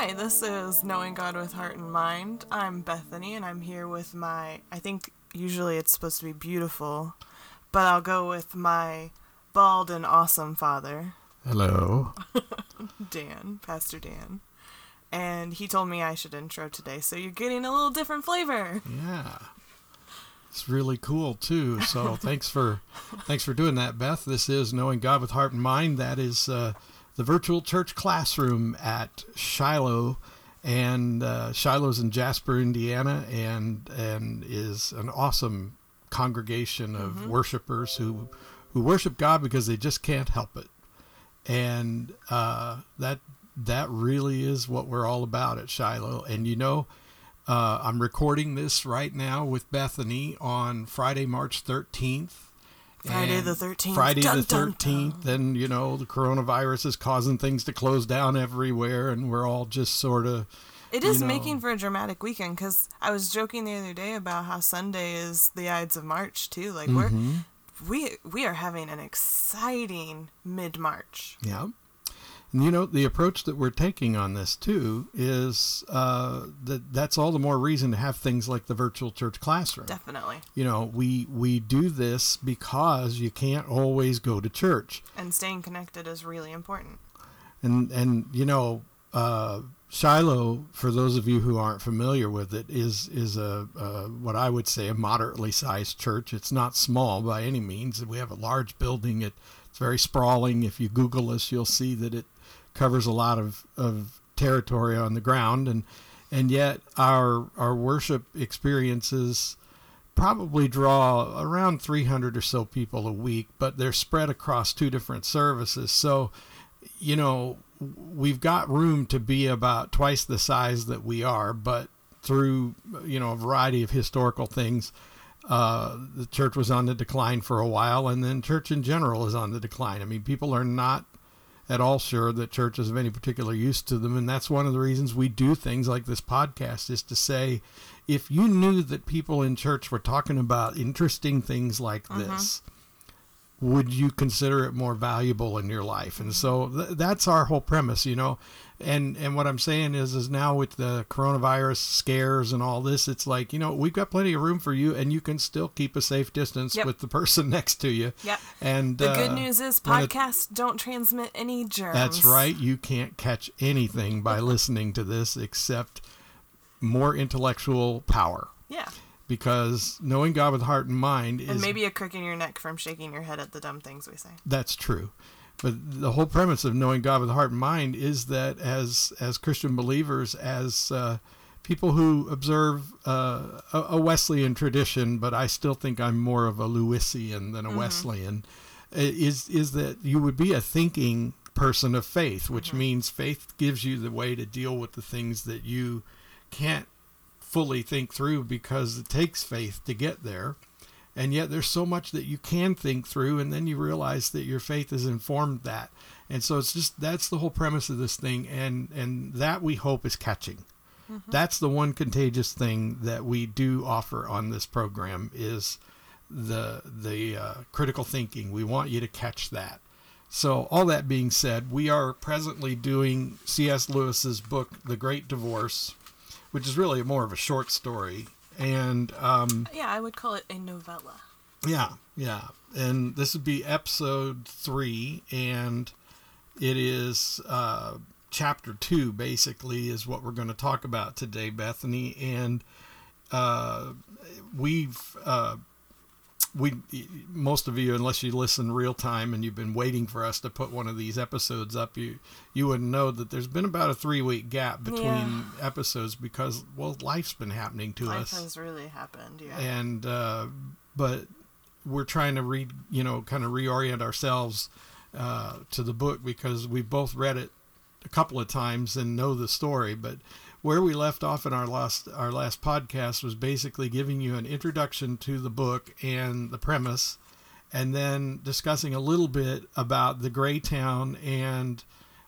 Hi, this is Knowing God with Heart and Mind. I'm Bethany, and I'm here with my. I think usually it's supposed to be beautiful, but I'll go with my bald and awesome father, Hello. Dan, Pastor Dan. And he told me I should intro today, so you're getting a little different flavor. Yeah. It's really cool too. So thanks for thanks for doing that, Beth. This is Knowing God with Heart and Mind. That is uh, the virtual church classroom at Shiloh, and uh, Shiloh's in Jasper, Indiana, and and is an awesome congregation of worshipers who who worship God because they just can't help it, and uh, that that really is what we're all about at Shiloh. And you know. Uh, I'm recording this right now with Bethany on Friday, March 13th. Friday the 13th. Friday Dun, the dun, 13th. And, you know, the coronavirus is causing things to close down everywhere. And we're all just sort of. It is you know- making for a dramatic weekend because I was joking the other day about how Sunday is the Ides of March too. Like Mm-hmm. we're we we are having an exciting mid March. Yeah. And, you know, the approach that we're taking on this, too, is uh, that that's all the more reason to have things like the virtual church classroom. Definitely. You know, we, we do this because you can't always go to church. And staying connected is really important. and and you know uh, Shiloh, for those of you who aren't familiar with it, is is a, a what I would say a moderately sized church. It's not small by any means. We have a large building. It, it's very sprawling. If you Google us, you'll see that it covers a lot of, of territory on the ground, and and yet our our worship experiences probably draw around 300 or so people a week, but they're spread across two different services. So you know, we've got room to be about twice the size that we are, but through, you know, a variety of historical things, uh, the church was on the decline for a while, and then church in general is on the decline. I mean, people are not at all sure that church is of any particular use to them, and that's one of the reasons we do things like this podcast is to say, if you knew that people in church were talking about interesting things like mm-hmm. this, would you consider it more valuable in your life and so th- that's our whole premise you know and and what i'm saying is is now with the coronavirus scares and all this it's like you know we've got plenty of room for you and you can still keep a safe distance Yep. with the person next to you Yep. and The good uh, news is when it- podcasts don't transmit any germs. that's right you can't catch anything by listening to this except more intellectual power Yeah. Because knowing god with heart and mind is And maybe a crick in your neck from shaking your head at the dumb things we say. That's true. But the whole premise of knowing God with heart and mind is that as as Christian believers, as uh, people who observe uh, a, Wesleyan tradition, but I still think I'm more of a Lewisian than a Wesleyan, is is that you would be a thinking person of faith, which means faith gives you the way to deal with the things that you can't fully think through because it takes faith to get there. And yet there's so much that you can think through and then you realize that your faith has informed that. And so it's just that's the whole premise of this thing and and that we hope is catching. That's the one contagious thing that we do offer on this program is the the uh, critical thinking. We want you to catch that. So all that being said we are presently doing cs lewis's book the great divorce which is really more of a short story and um, Yeah, I would call it a novella. yeah, yeah. And this would be episode three, and it is uh, chapter two, basically, is what we're going to talk about today, Bethany. And uh, we've, uh, we, most of you, unless you listen real time and you've been waiting for us to put one of these episodes up, you, you wouldn't know that there's been about a three week gap between Yeah. episodes because, well, life's been happening to Life us has really happened. Yeah. and uh, but we're trying to read you know kind of reorient ourselves uh, to the book because we've both read it a couple of times and know the story but where we left off in our last our last podcast was basically giving you an introduction to the book and the premise and then discussing a little bit about the gray town and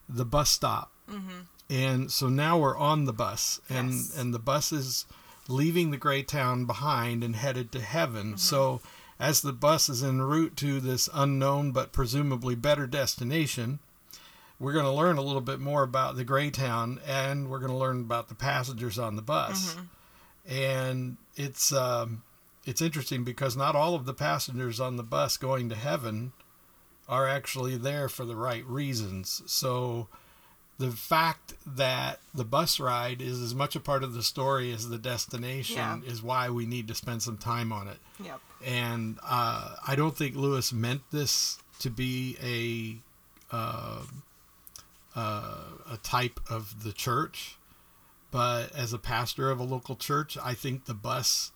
the bus stop. Mm-hmm. And so now we're on the bus and Yes. and the bus is leaving the gray town behind and headed to heaven. Mm-hmm. So as the bus is en route to this unknown but presumably better destination we're going to learn a little bit more about the Greytown, and we're going to learn about the passengers on the bus. And it's um, it's interesting because not all of the passengers on the bus going to heaven are actually there for the right reasons. So the fact that the bus ride is as much a part of the story as the destination Yeah. is why we need to spend some time on it. Yep. And uh, I don't think Lewis meant this to be a uh, uh, a type of the church, but as a pastor of a local church, I think the bus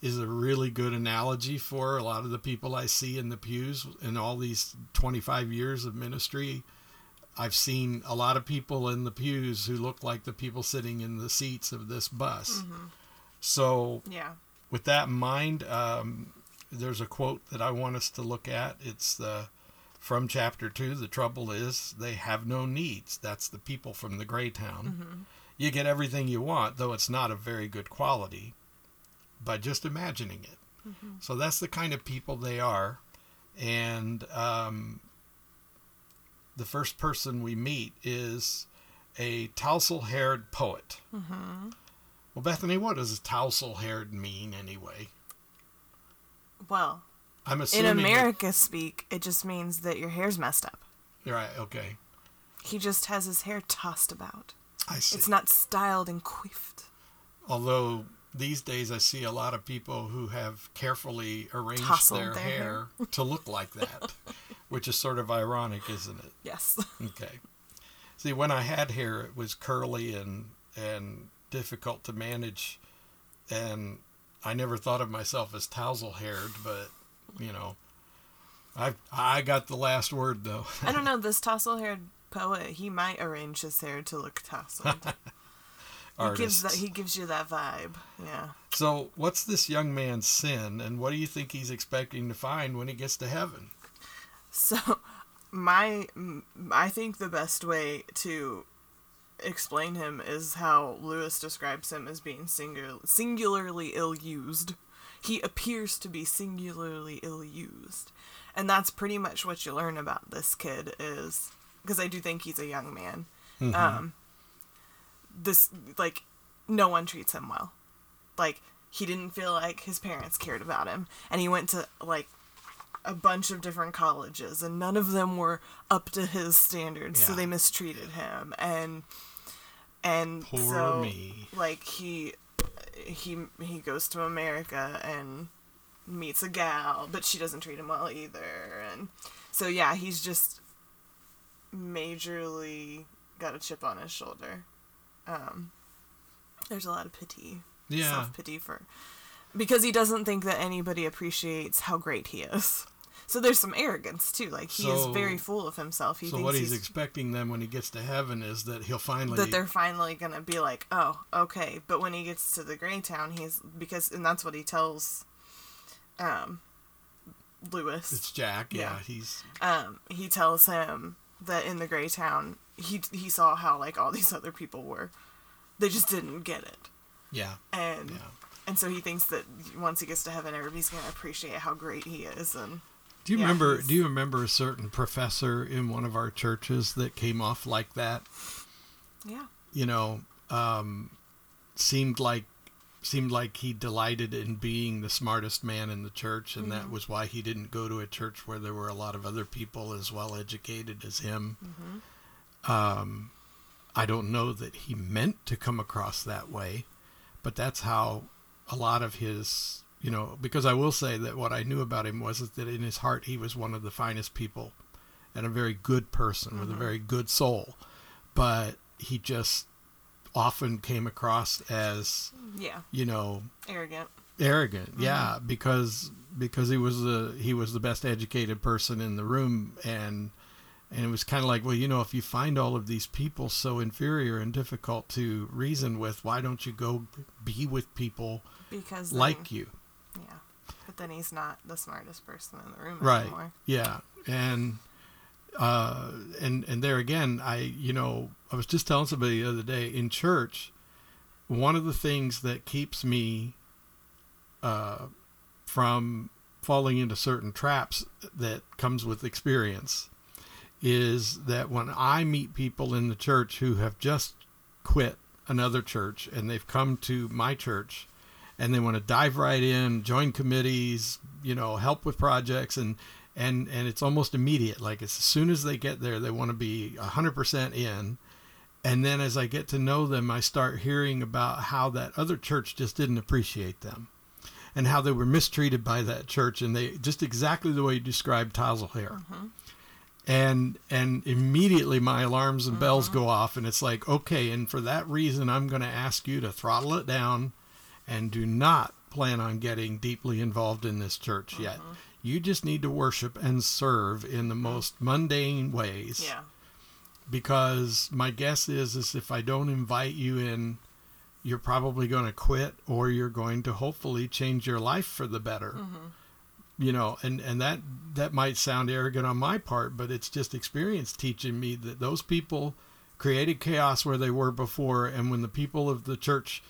is a really good analogy for a lot of the people I see in the pews in all these 25 years of ministry. I've seen a lot of people in the pews who look like the people sitting in the seats of this bus. So Yeah. with that in mind, um, there's a quote that I want us to look at. It's the from chapter two. The trouble is they have no needs. That's the people from the Greytown. Mm-hmm. You get everything you want, though it's not of very good quality, by just imagining it. Mm-hmm. So that's the kind of people they are, and um, the first person we meet is a tousle-haired poet. Mm-hmm. Well, Bethany, what does tousle haired mean anyway? Well, I'm in assuming. America speak, it just means that your hair's messed up. That, right, okay. He just has his hair tossed about. I see. It's not styled and coiffed. Although these days I see a lot of people who have carefully arranged their, their hair to look like that, which is sort of ironic, isn't it? Yes. Okay. See, when I had hair, it was curly and and difficult to manage, and I never thought of myself as tousle haired, but you know, I I got the last word though. I don't know. This tousle-haired poet, he might arrange his hair to look tousled. He gives that. He gives you that vibe. Yeah. So, what's this young man's sin, and what do you think he's expecting to find when he gets to heaven? So, my, I think the best way to explain him is how Lewis describes him as being singular, singularly ill-used. He appears to be singularly ill-used, and that's pretty much what you learn about this kid. Is because I do think he's a young man. Um, this like, no one treats him well. Like he didn't feel like his parents cared about him, and he went to like a bunch of different colleges and none of them were up to his standards so they mistreated him and and Poor so me. like he he he goes to America and meets a gal but she doesn't treat him well either and so yeah he's just majorly got a chip on his shoulder um there's a lot of pity Yeah. self pity for because he doesn't think that anybody appreciates how great he is. So there's some arrogance too. Like he is very full of himself. He so what he's he's, expecting then when he gets to heaven is that he'll finally that they're finally gonna be like, oh, okay. But when he gets to the Grey Town, he's because and that's what he tells, um, Lewis. it's Jack. Yeah, Yeah. he's um, he tells him that in the Grey Town, he he saw how like all these other people were, they just didn't get it, yeah, and yeah. and so he thinks that once he gets to heaven, everybody's gonna appreciate how great he is, and Do you Yeah, remember? he's- Do you remember a certain professor in one of our churches that came off like that? yeah, You know, um, seemed like seemed like he delighted in being the smartest man in the church, and that was why he didn't go to a church where there were a lot of other people as well educated as him. Um, I don't know that he meant to come across that way, but that's how a lot of his, you know, because I will say that what I knew about him was that in his heart he was one of the finest people and a very good person with a mm-hmm. very good soul, but he just often came across as, yeah, you know, arrogant. arrogant. Mm-hmm. Yeah because because he was the he was the best educated person in the room and and it was kind of like well you know if you find all of these people so inferior and difficult to reason with why don't you go be with people Because like you yeah, but then he's not the smartest person in the room right. anymore. yeah. And uh and and there again i you know i was just telling somebody the other day in church one of the things that keeps me uh from falling into certain traps that comes with experience is that when I meet people in the church who have just quit another church and they've come to my church and they want to dive right in, join committees, you know, help with projects and and and it's almost immediate like as soon as they get there they want to be 100% in and then as I get to know them I start hearing about how that other church just didn't appreciate them and how they were mistreated by that church and they just exactly the way you described Tassel hair. Mm-hmm. And and immediately my alarms and bells Mm-hmm. go off and it's like, okay, and for that reason I'm going to ask you to throttle it down and do not plan on getting deeply involved in this church yet. Mm-hmm. You just need to worship and serve in the most mundane ways Yeah. because my guess is is if I don't invite you in, you're probably going to quit or you're going to hopefully change your life for the better. You know, and and that that might sound arrogant on my part, but it's just experience teaching me that those people created chaos where they were before and when the people of the church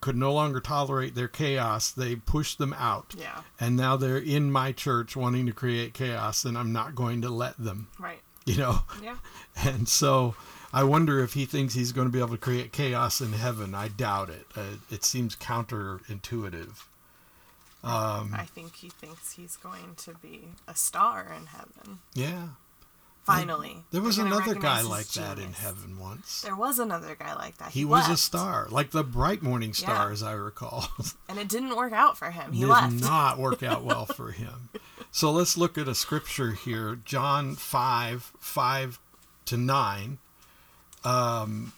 could no longer tolerate their chaos, they pushed them out. Yeah. And now they're in my church wanting to create chaos and I'm not going to let them, Right. you know. Yeah. And so I wonder if he thinks he's going to be able to create chaos in heaven. I doubt it. Uh, it seems counterintuitive. Um, I think he thinks he's going to be a star in heaven. yeah. Finally. There was another guy like that in heaven once. There was another guy like that. He was a star, like the bright morning star, Yeah. as I recall. And it didn't work out for him. He Did left. not work out well for him. So let's look at a scripture here John 5 5 to 9. Um,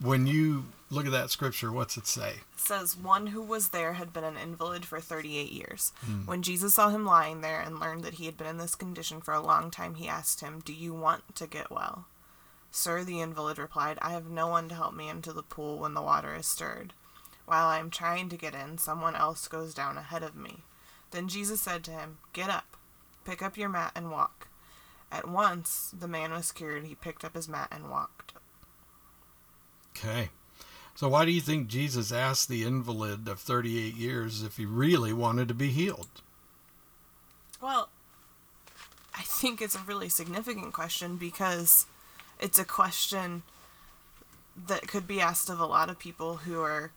when you look at that scripture, what's it say? It says one who was there had been an invalid for 38 years. Hmm. When Jesus saw him lying there and learned that he had been in this condition for a long time, he asked him, Do you want to get well? Sir, the invalid replied, I have no one to help me into the pool when the water is stirred. While I am trying to get in, someone else goes down ahead of me. Then Jesus said to him, Get up, pick up your mat and walk. At once the man was cured. He picked up his mat and walked. Okay. So why do you think Jesus asked the invalid of 38 years if he really wanted to be healed? Well, I think it's a really significant question because it's a question that could be asked of a lot of people who are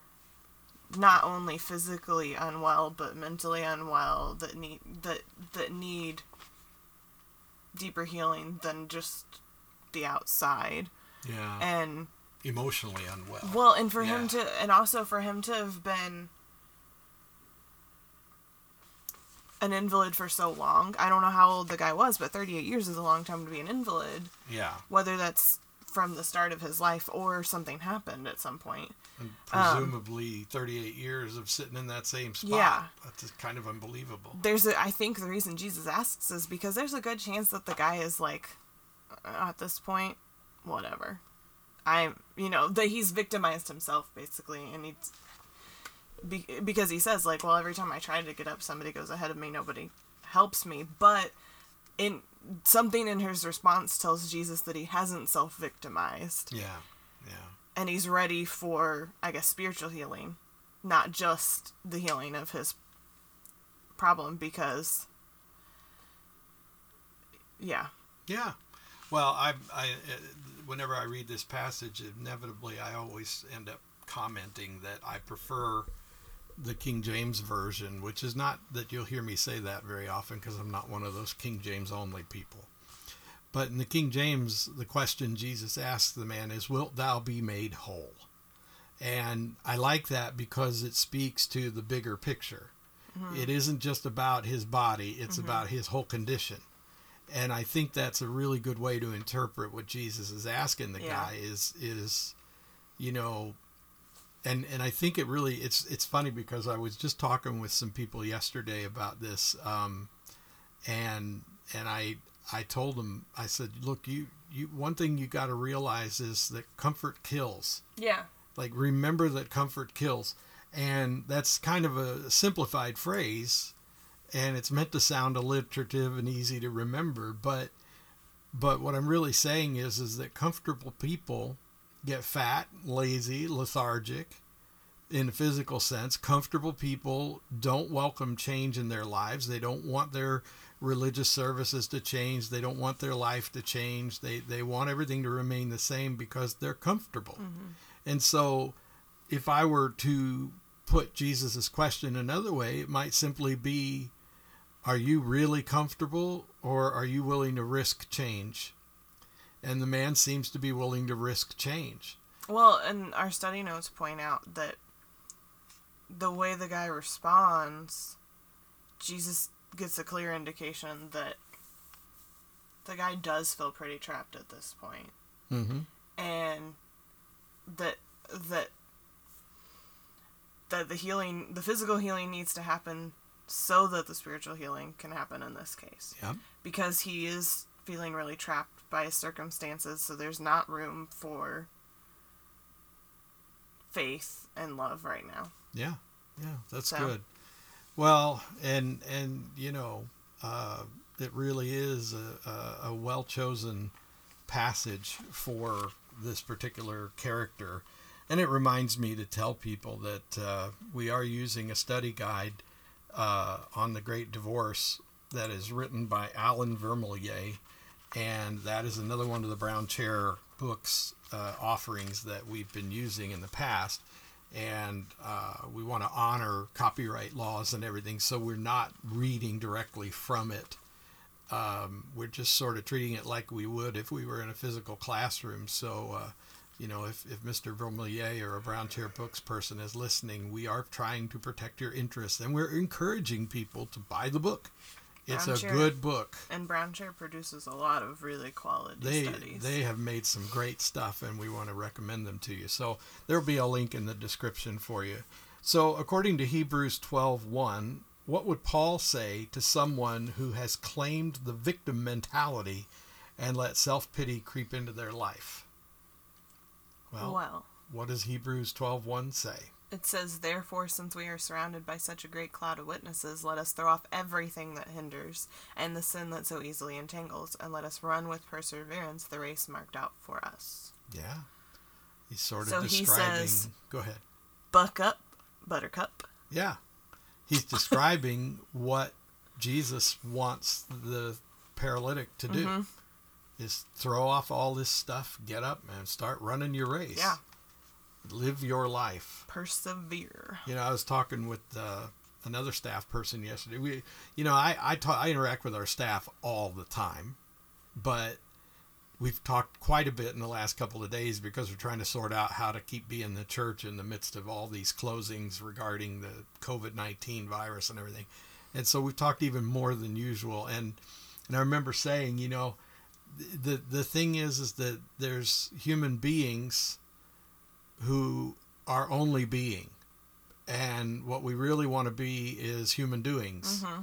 not only physically unwell but mentally unwell that need that that need deeper healing than just the outside Yeah. and Emotionally unwell. well and for him to and also for him to have been an invalid for so long i don't know how old the guy was but 38 years is a long time to be an invalid Yeah. whether that's from the start of his life or something happened at some point. And presumably 38 years of sitting in that same spot. Yeah. That's just kind of unbelievable. there's a i think the reason jesus asks is because there's a good chance that the guy is like "Uh, at this point whatever i'm you know that he's victimized himself basically and he's be, because he says like well every time i try to get up somebody goes ahead of me nobody helps me but in something in his response tells jesus that he hasn't self-victimized Yeah. Yeah. and he's ready for i guess spiritual healing not just the healing of his problem because yeah Yeah. Well, I, I, uh, whenever I read this passage, inevitably I always end up commenting that I prefer the King James version, which is not that you'll hear me say that very often because I'm not one of those King James only people. But in the King James, the question Jesus asks the man is, Wilt thou be made whole? And I like that because it speaks to the bigger picture. Mm-hmm. It isn't just about his body, it's mm-hmm. about his whole condition. And I think that's a really good way to interpret what Jesus is asking the Yeah. guy is is you know and and I think it really it's it's funny because I was just talking with some people yesterday about this um and and I I told them I said look you you one thing you got to realize is that comfort kills. Yeah. Like remember that comfort kills. And that's kind of a simplified phrase and it's meant to sound alliterative and easy to remember but but what i'm really saying is is that comfortable people get fat lazy lethargic in a physical sense. Comfortable people don't welcome change in their lives. They don't want their religious services to change. They don't want their life to change. They they want everything to remain the same because they're comfortable. Mm-hmm. And so if I were to put Jesus' question another way, it might simply be are you really comfortable or are you willing to risk change? And the man seems to be willing to risk change. Well, and our study notes point out that the way the guy responds, Jesus gets a clear indication that the guy does feel pretty trapped at this point. Mm-hmm. and that that that the healing the physical healing needs to happen so that the spiritual healing can happen in this case Yeah. because he is feeling really trapped by his circumstances so there's not room for faith and love right now Yeah. Yeah. That's So- good. Well, and and you know, uh, it really is a, a, a well chosen passage for this particular character, and it reminds me to tell people that uh, we are using a study guide uh, on the Great Divorce that is written by Alan Vermelier, and that is another one of the Brown Chair books uh, offerings that we've been using in the past and uh, we want to honor copyright laws and everything, so we're not reading directly from it. Um, we're just sort of treating it like we would if we were in a physical classroom. So, uh, you know, if, if Mr. Vermelier or a Brown Chair Books person is listening, we are trying to protect your interests, and we're encouraging people to buy the book. It's Brown a Chair. good book. and brown chair produces a lot of really quality They studies they have made some great stuff, and we want to recommend them to you. So there'll be a link in the description for you. So according to Hebrews 12:1, what would Paul say to someone who has claimed the victim mentality and let self-pity creep into their life? Well, well what does Hebrews 12:1 say? It says, Therefore, since we are surrounded by such a great cloud of witnesses, let us throw off everything that hinders and the sin that so easily entangles, and let us run with perseverance the race marked out for us. Yeah. He's sort of So he says- Go ahead. Buck up, buttercup. Yeah. He's describing what Jesus wants the paralytic to do. Mhm. Is throw off all this stuff, get up and start running your race. Yeah. Live your life. Persevere. You know, I was talking with uh, another staff person yesterday. We, you know, I I, ta- I interact with our staff all the time, but we've talked quite a bit in the last couple of days because we're trying to sort out how to keep being the church in the midst of all these closings regarding the COVID nineteen virus and everything. And so we've talked even more than usual. And and I remember saying, you know, the the thing is is that there's human beings who are only being. And what we really want to be is human doings. Hmm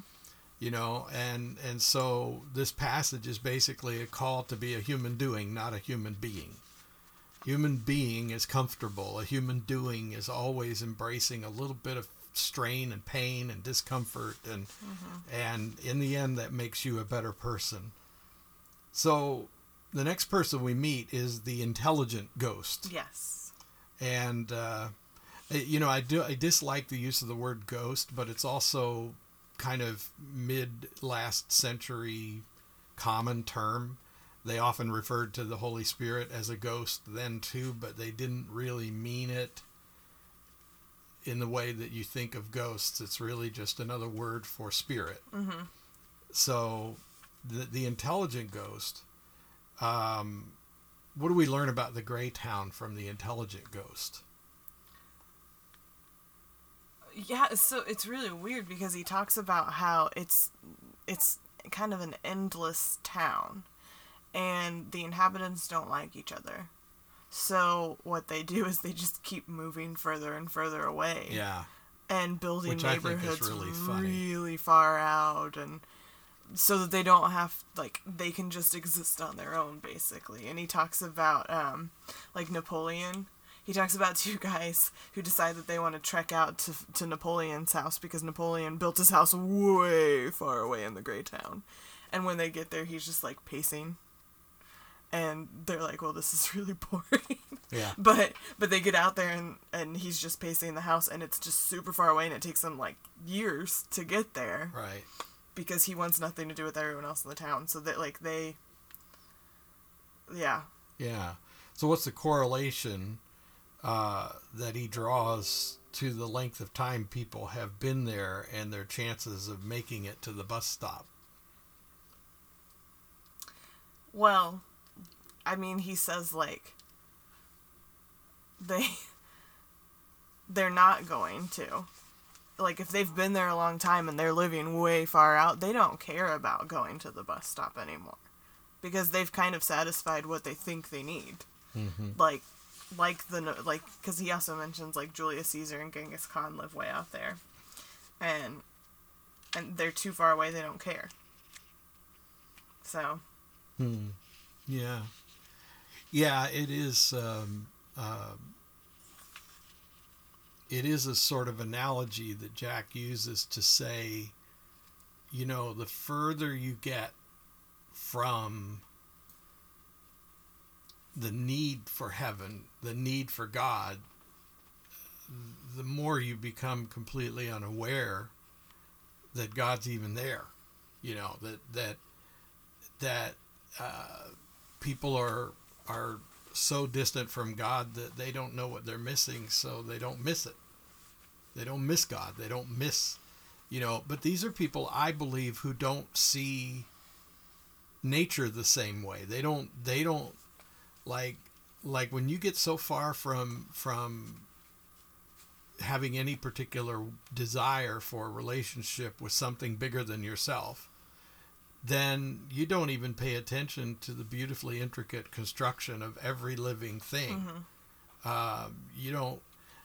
you know and and so this passage is basically a call to be a human doing not a human being. Human being is comfortable. A human doing is always embracing a little bit of strain and pain and discomfort and and in the end that makes you a better person so the next person we meet is the intelligent ghost Yes. and uh, you know I do I dislike the use of the word ghost, but it's also kind of mid last century common term. They often referred to the Holy Spirit as a ghost then too, but they didn't really mean it in the way that you think of ghosts. It's really just another word for spirit. hmm So the the intelligent ghost. Um, what do we learn about the gray town from the intelligent ghost? Yeah, so it's really weird because he talks about how it's it's kind of an endless town and the inhabitants don't like each other. So what they do is they just keep moving further and further away Yeah, and building Which I think is neighborhoods really really far out and so that they don't have like they can just exist on their own basically. And he talks about um like Napoleon he talks about two guys who decide that they want to trek out to, to Napoleon's house because Napoleon built his house way far away in the gray town. And when they get there, he's just like pacing. and they're like, "Well, this is really boring." Yeah. but but they get out there and and he's just pacing the house and it's just super far away and it takes him like years to get there Right. Because he wants nothing to do with everyone else in the town. So that like they yeah. Yeah. So what's the correlation uh, that he draws to the length of time people have been there and their chances of making it to the bus stop? Well, I mean, he says like they they're not going to. Like if they've been there a long time and they're living way far out, they don't care about going to the bus stop anymore because they've kind of satisfied what they think they need. Mm-hmm. Like like the like cuz he also mentions like Julius Caesar and Genghis Khan live way out there. And and they're too far away, they don't care. So, Hmm. Yeah. Yeah, it is. Um, uh, it is a sort of analogy that Jack uses to say, you know, the further you get from the need for heaven, the need for God, the more you become completely unaware that God's even there. You know that that that uh, people are are so distant from God that they don't know what they're missing, so they don't miss it. They don't miss God. They don't miss, you know. But these are people I believe who don't see nature the same way. They don't. They don't like like when you get so far from from having any particular desire for a relationship with something bigger than yourself then you don't even pay attention to the beautifully intricate construction of every living thing. Um, you don't.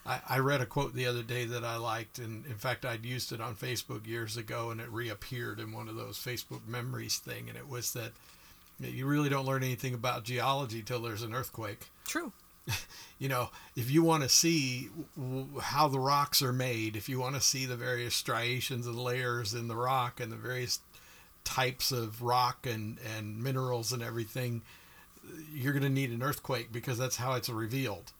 I, I read a quote the other day that I liked, and in fact, I'd used it on Facebook years ago, and it reappeared in one of those Facebook memories thing, and it was that you really don't learn anything about geology till there's an earthquake true. you know, if you want to see w- how the rocks are made, if you want to see the various striations and layers in the rock and the various types of rock and, and minerals and everything, you're going to need an earthquake because that's how it's revealed,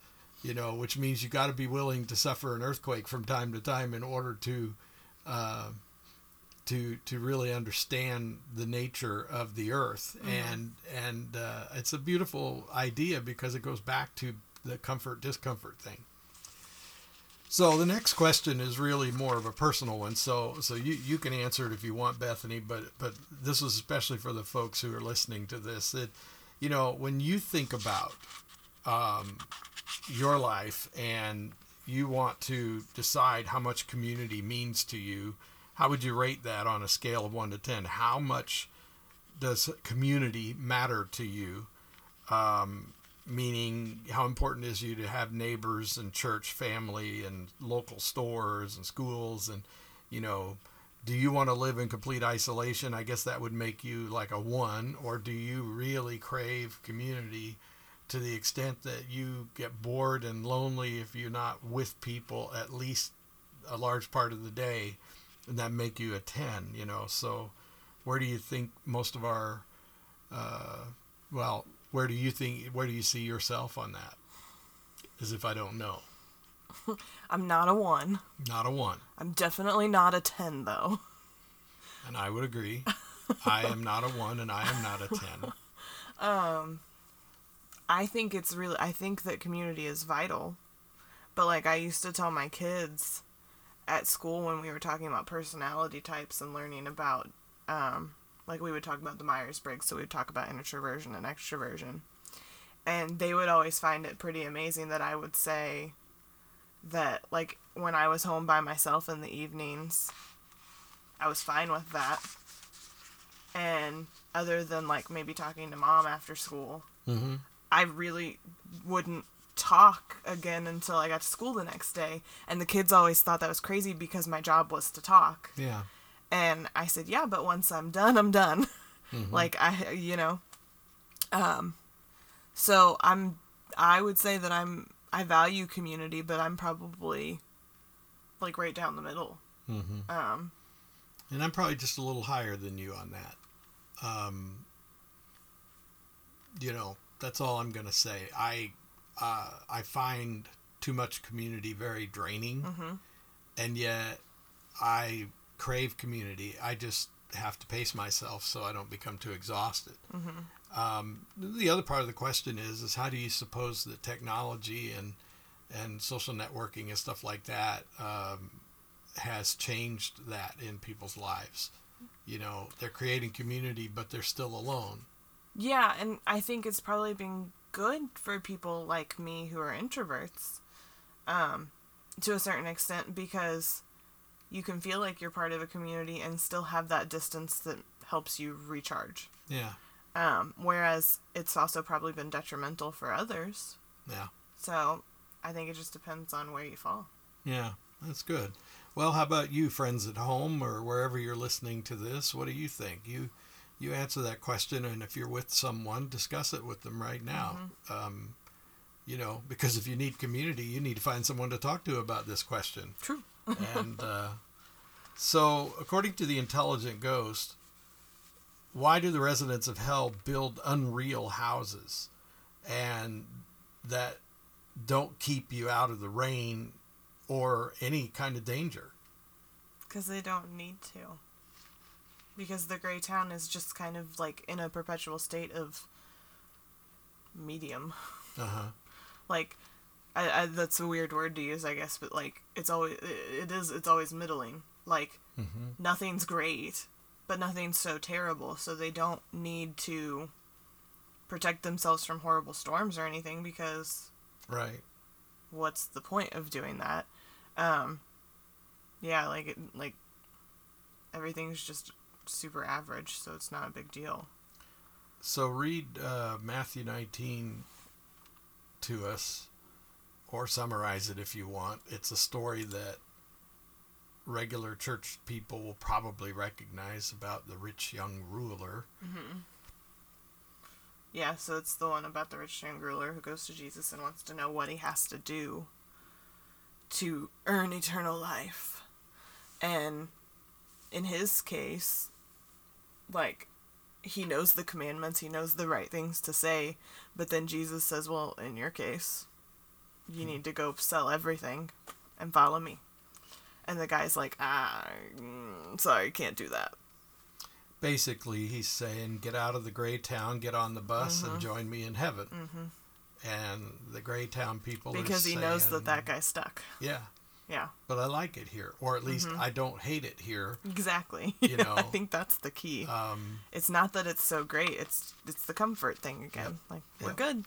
you know, which means you got to be willing to suffer an earthquake from time to time in order to, uh, to, to really understand the nature of the earth and and uh, it's a beautiful idea because it goes back to the comfort discomfort thing so the next question is really more of a personal one. So so you, you can answer it if you want, Bethany, but but this is especially for the folks who are listening to this. That you know when you think about um, your life and you want to decide how much community means to you, how would you rate that on a scale of one to ten? How much does community matter to you? Um, meaning how important is you to have neighbors and church family and local stores and schools and you know do you want to live in complete isolation i guess that would make you like a one or do you really crave community to the extent that you get bored and lonely if you're not with people at least a large part of the day and that make you a 10 you know? So where do you think most of our uh, well where do you think where do you see yourself on that? As if i don't know. I'm not a one. not a one. I'm definitely not a 10, though. and i would agree. I am not a one and i am not a 10 I think it's really, I think that community is vital. But like I used to tell my kids at school when we were talking about personality types and learning about, um, like we would talk about the Myers Briggs, so we would talk about introversion and extroversion. And they would always find it pretty amazing that I would say that, like, when I was home by myself in the evenings, I was fine with that. And other than, like, maybe talking to mom after school, mm-hmm. I really wouldn't talk again until I got to school the next day. And the kids always thought that was crazy because my job was to talk. yeah And I said, "Yeah, but once I'm done, I'm done." like I, you know. Um so I'm I would say that I'm I value community, but I'm probably like right down the middle. mm-hmm. Um and i'm probably just a little higher than you on that um, you know, that's all I'm gonna say. I uh, I find too much community very draining, Mm-hmm. and yet I crave community. I just have to pace myself so I don't become too exhausted. Mm-hmm. Um, the other part of the question is is how do you suppose that technology and and social networking and stuff like that um, has changed that in people's lives? You know, they're creating community, but they're still alone. Yeah, and I think it's probably been good for people like me who are introverts, um, to a certain extent, because you can feel like you're part of a community and still have that distance that helps you recharge. Yeah, Um, whereas it's also probably been detrimental for others. yeah, So I think it just depends on where you fall. yeah. That's good. Well, how about you, friends at home or wherever you're listening to this? What do you think? You you answer that question, and if you're with someone, discuss it with them right now. Um, you know, because if you need community, you need to find someone to talk to about this question. True. and uh, so, according to the intelligent ghost, why do the residents of hell build unreal houses and that don't keep you out of the rain or any kind of danger? Because they don't need to. Because the gray town is just kind of like in a perpetual state of medium. Uh huh. Like, I, I, that's a weird word to use, I guess, but like it's always it is it's always middling. Like Mm-hmm. nothing's great, but nothing's so terrible, so they don't need to protect themselves from horrible storms or anything because Right. what's the point of doing that? Um, yeah, like it, like everything's just super average, so it's not a big deal. So read uh, Matthew 19 to us, or summarize it if you want. It's a story that regular church people will probably recognize about the rich young ruler. Yeah, so it's the one about the rich young ruler who goes to Jesus and wants to know what he has to do to earn eternal life. And in his case, like, he knows the commandments, he knows the right things to say, but then Jesus says, Well, in your case, you need to go sell everything and follow me. And the guy's like, Ah, mm, sorry, can't do that. Basically, he's saying, Get out of the gray town, get on the bus, and join me in heaven. And the gray town people Because he knows that that guy's stuck. Yeah, Yeah, but I like it here, or at least I don't hate it here. exactly. You know, I think that's the key. Um, it's not that it's so great. It's it's the comfort thing again. Like we're Yep. good.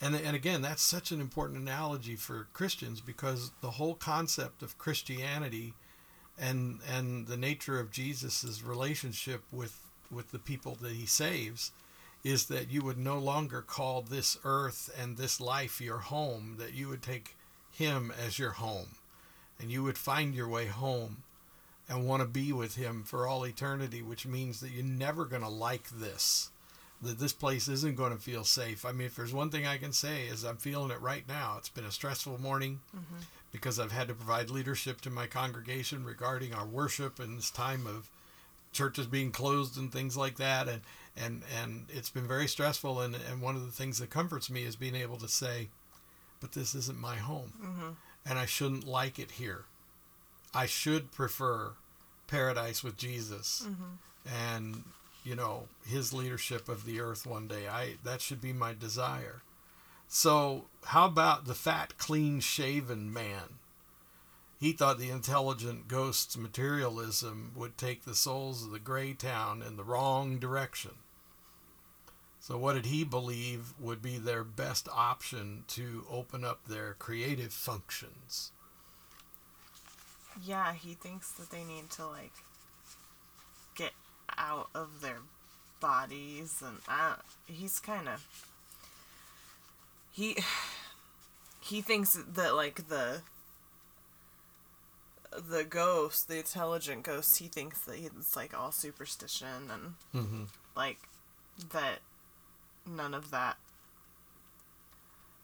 And and again, that's such an important analogy for Christians because the whole concept of Christianity and and the nature of Jesus's relationship with with the people that he saves is that you would no longer call this earth and this life your home, that you would take him as your home and you would find your way home and want to be with him for all eternity, which means that you're never going to like this that this place isn't going to feel safe. I mean, if there's one thing I can say is I'm feeling it right now. It's been a stressful morning mm-hmm. because I've had to provide leadership to my congregation regarding our worship and this time of churches being closed and things like that and and and it's been very stressful and and one of the things that comforts me is being able to say but this isn't my home. Mm-hmm. And I shouldn't like it here. I should prefer paradise with Jesus. Mm-hmm. And you know his leadership of the earth one day. I that should be my desire. So how about the fat clean shaven man? He thought the intelligent ghost's materialism would take the souls of the gray town in the wrong direction so what did he believe would be their best option to open up their creative functions Yeah, he thinks that they need to like get out of their bodies, and I, he's kind of he he thinks that like the the ghost, the intelligent ghost, he thinks that it's like all superstition and mm-hmm. like that none of that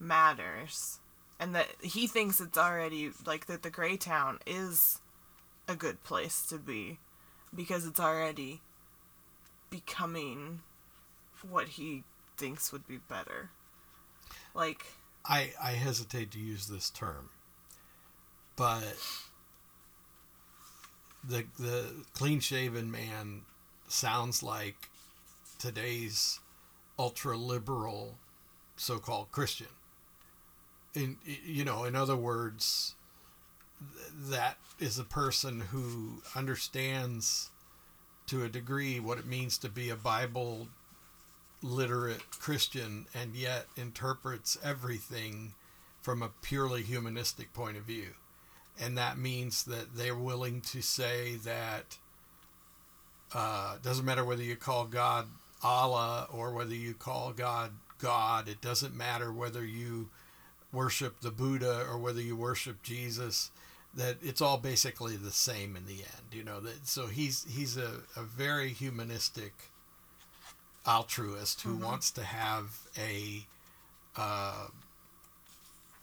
matters and that he thinks it's already like that the gray town is a good place to be because it's already becoming what he thinks would be better. Like I I hesitate to use this term, but the the clean shaven man sounds like today's ultra liberal so called Christian. In you know, in other words, that is a person who understands to a degree what it means to be a Bible literate Christian and yet interprets everything from a purely humanistic point of view. And that means that they're willing to say that uh, doesn't matter whether you call God Allah or whether you call God God. It doesn't matter whether you worship the Buddha or whether you worship Jesus. That it's all basically the same in the end, you know. That so he's he's a, a very humanistic altruist who mm-hmm. wants to have a uh,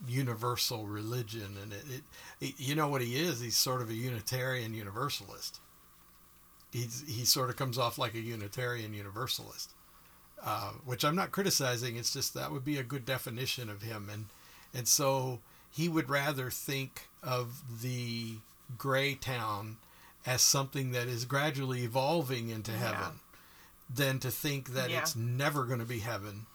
universal religion, and it, it, it, you know what he is. He's sort of a Unitarian Universalist. He's he sort of comes off like a Unitarian Universalist, uh, which I'm not criticizing. It's just that would be a good definition of him, and and so he would rather think of the gray town as something that is gradually evolving into heaven than to think that yeah. it's never going to be heaven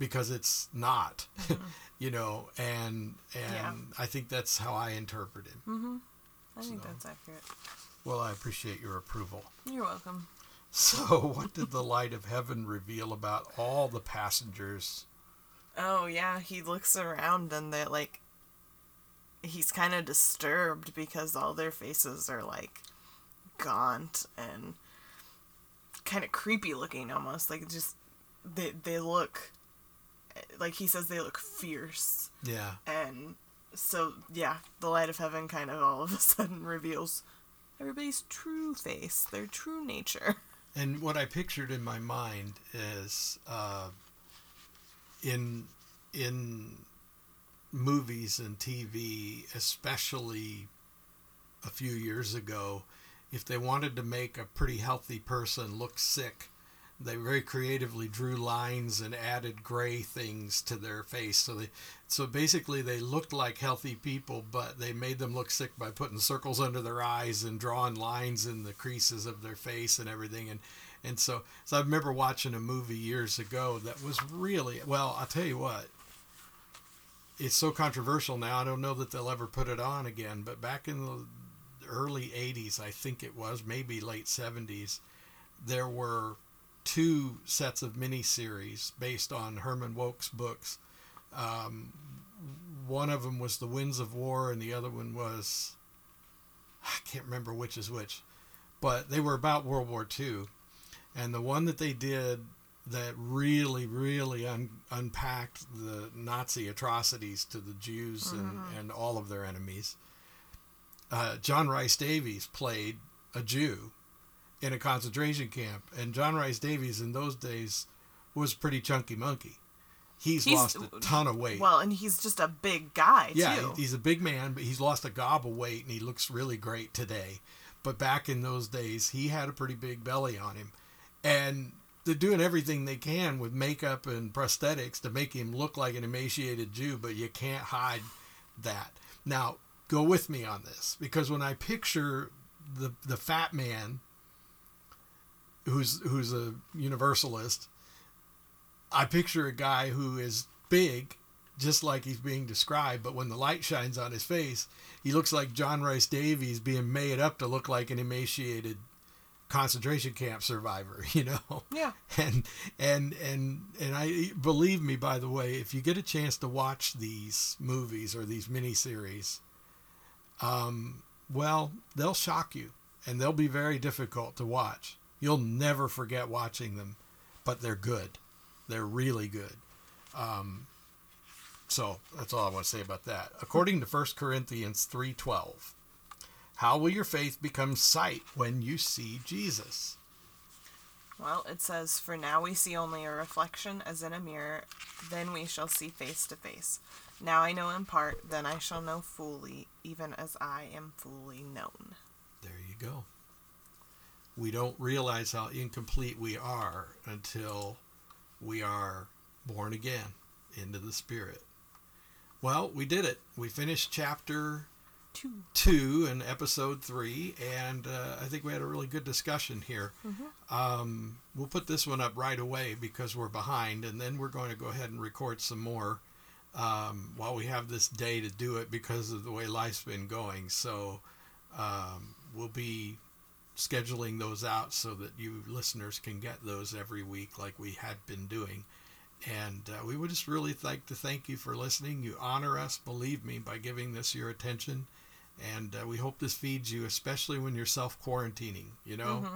because it's not mm-hmm. you know and and yeah. i think that's how i interpret it mm-hmm. i think that's accurate well i appreciate your approval. You're welcome. So what did the light of heaven reveal about all the passengers? Oh yeah he looks around and they're like he's kind of disturbed because all their faces are like gaunt and kind of creepy looking almost like just they they look like he says they look fierce. Yeah. And so yeah the light of heaven kind of all of a sudden reveals everybody's true face their true nature. And what i pictured in my mind is uh, in in movies and tv especially a few years ago if they wanted to make a pretty healthy person look sick, they very creatively drew lines and added gray things to their face. So they, so basically they looked like healthy people, but they made them look sick by putting circles under their eyes and drawing lines in the creases of their face and everything. And and so so I remember watching a movie years ago that was really well. I'll tell you what. It's so controversial now. I don't know that they'll ever put it on again. But back in the early 80s, I think it was, maybe late 70s, there were two sets of miniseries based on Herman Wouk's books. Um, one of them was The Winds of War, and the other one was, I can't remember which is which, but they were about World War II. And the one that they did that really, really un- unpacked the Nazi atrocities to the Jews and, mm-hmm. and all of their enemies uh, John Rhys-Davies played a Jew in a concentration camp, and John Rhys-Davies in those days was pretty chunky monkey. He's, he's, lost a ton of weight. Well, and he's just a big guy too. yeah, too. he's a big man, but he's lost a gob of weight, and he looks really great today. But back in those days, he had a pretty big belly on him, and they're doing everything they can with makeup and prosthetics to make him look like an emaciated Jew, but you can't hide that. Now, go with me on this because when I picture the the fat man who's who's a universalist, I picture a guy who is big, just like he's being described, but when the light shines on his face, he looks like John Rhys-Davies being made up to look like an emaciated concentration camp survivor, you know. Yeah. And and and and I believe me by the way, if you get a chance to watch these movies or these miniseries, um, well, they'll shock you and they'll be very difficult to watch. You'll never forget watching them, but they're good. They're really good. Um, so that's all I want to say about that. According to 1 Corinthians 3:12, how will your faith become sight when you see Jesus? Well, it says, For now we see only a reflection as in a mirror, then we shall see face to face. Now I know in part, then I shall know fully, even as I am fully known. There you go. We don't realize how incomplete we are until we are born again into the Spirit. Well, we did it. We finished chapter Two. two and episode three, and uh, I think we had a really good discussion here. Um, we'll put this one up right away because we're behind, and then we're going to go ahead and record some more um, while we have this day to do it because of the way life's been going. So um, we'll be scheduling those out so that you listeners can get those every week like we had been doing. And uh, we would just really like to thank you for listening. You honor us, believe me, by giving this your attention. And uh, we hope this feeds you, especially when you're self quarantining. You know,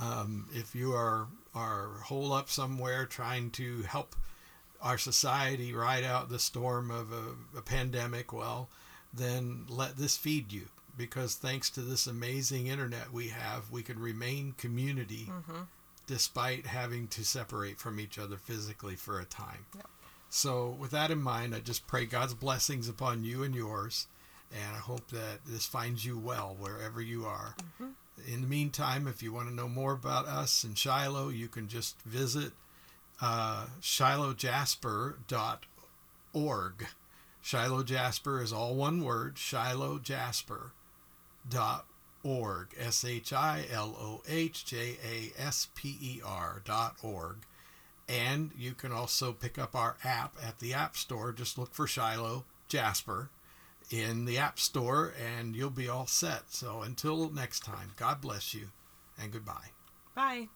um, if you are are hole up somewhere trying to help our society ride out the storm of a, a pandemic, well, then let this feed you. Because thanks to this amazing internet we have, we can remain community despite having to separate from each other physically for a time. Yep. So, with that in mind, I just pray God's blessings upon you and yours, and I hope that this finds you well wherever you are. In the meantime, if you want to know more about us in Shiloh, you can just visit uh, shilohjasper.org. Shiloh Jasper is all one word, shilohjasper.org. S H I L O H J A S P E R dot org. And you can also pick up our app at the App Store. Just look for Shiloh Jasper in the App Store and you'll be all set. So until next time, God bless you and goodbye. Bye.